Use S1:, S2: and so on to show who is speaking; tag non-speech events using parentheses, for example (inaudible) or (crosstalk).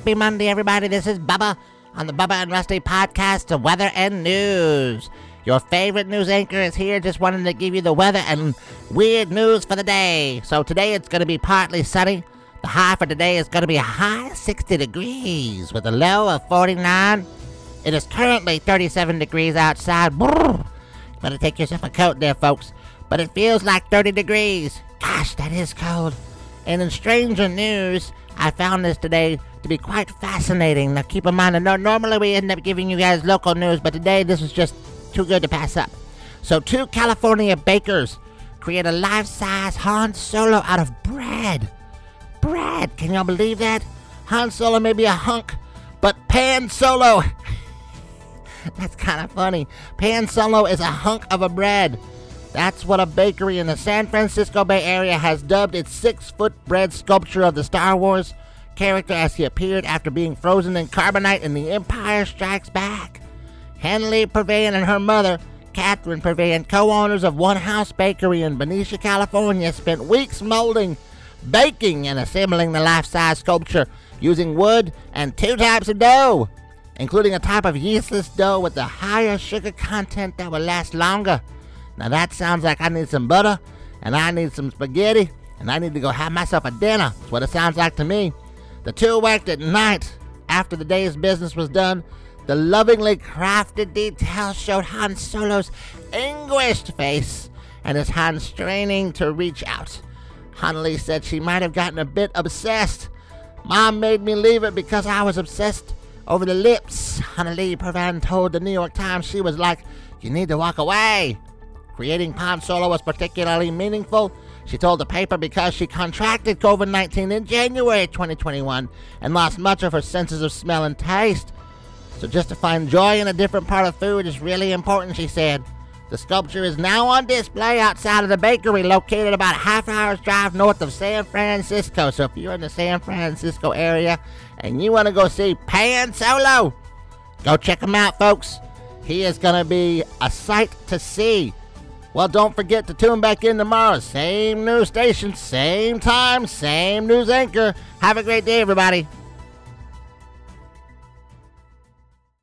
S1: Happy Monday, everybody. This is Bubba on the Bubba and Rusty podcast, the weather and news. Your favorite news anchor is here, just wanting to give you the weather and weird news for the day. So today it's going to be partly sunny. The high for today is going to be a high 60 degrees with a low of 49. It is currently 37 degrees outside. Brrr. Better take yourself a coat there, folks. But it feels like 30 degrees. Gosh, that is cold. And in stranger news, I found this today to be quite fascinating. Now, keep in mind, know normally we end up giving you guys local news, but today this is just too good to pass up. So, two California bakers create a life size Han Solo out of bread. Bread! Can y'all believe that? Han Solo may be a hunk, but Pan Solo. (laughs) That's kind of funny. Pan Solo is a hunk of a bread. That's what a bakery in the San Francisco Bay Area has dubbed its six foot bread sculpture of the Star Wars character as he appeared after being frozen in carbonite in The Empire Strikes Back. Henley Purviance and her mother, Catherine Purviance, co owners of One House Bakery in Benicia, California, spent weeks molding, baking, and assembling the life size sculpture using wood and two types of dough, including a type of yeastless dough with a higher sugar content that will last longer. Now that sounds like I need some butter, and I need some spaghetti, and I need to go have myself a dinner. That's what it sounds like to me. The two worked at night after the day's business was done. The lovingly crafted details showed Han Solo's anguished face and his hand straining to reach out. Hanley said she might have gotten a bit obsessed. Mom made me leave it because I was obsessed over the lips. Hanley Purviance told the New York Times she was like, You need to walk away. Creating Han Solo was particularly meaningful, she told the paper, because she contracted COVID 19 in January 2021 and lost much of her senses of smell and taste. So just to find joy in a different part of food is really important, she said. The sculpture is now on display outside of the bakery located about half hour's drive north of San Francisco. So if you're in the San Francisco area and you want to go see Pan Solo, go check him out, folks. He is going to be a sight to see. Well, don't forget to tune back in tomorrow. Same news station, same time, same news anchor. Have a great day, everybody.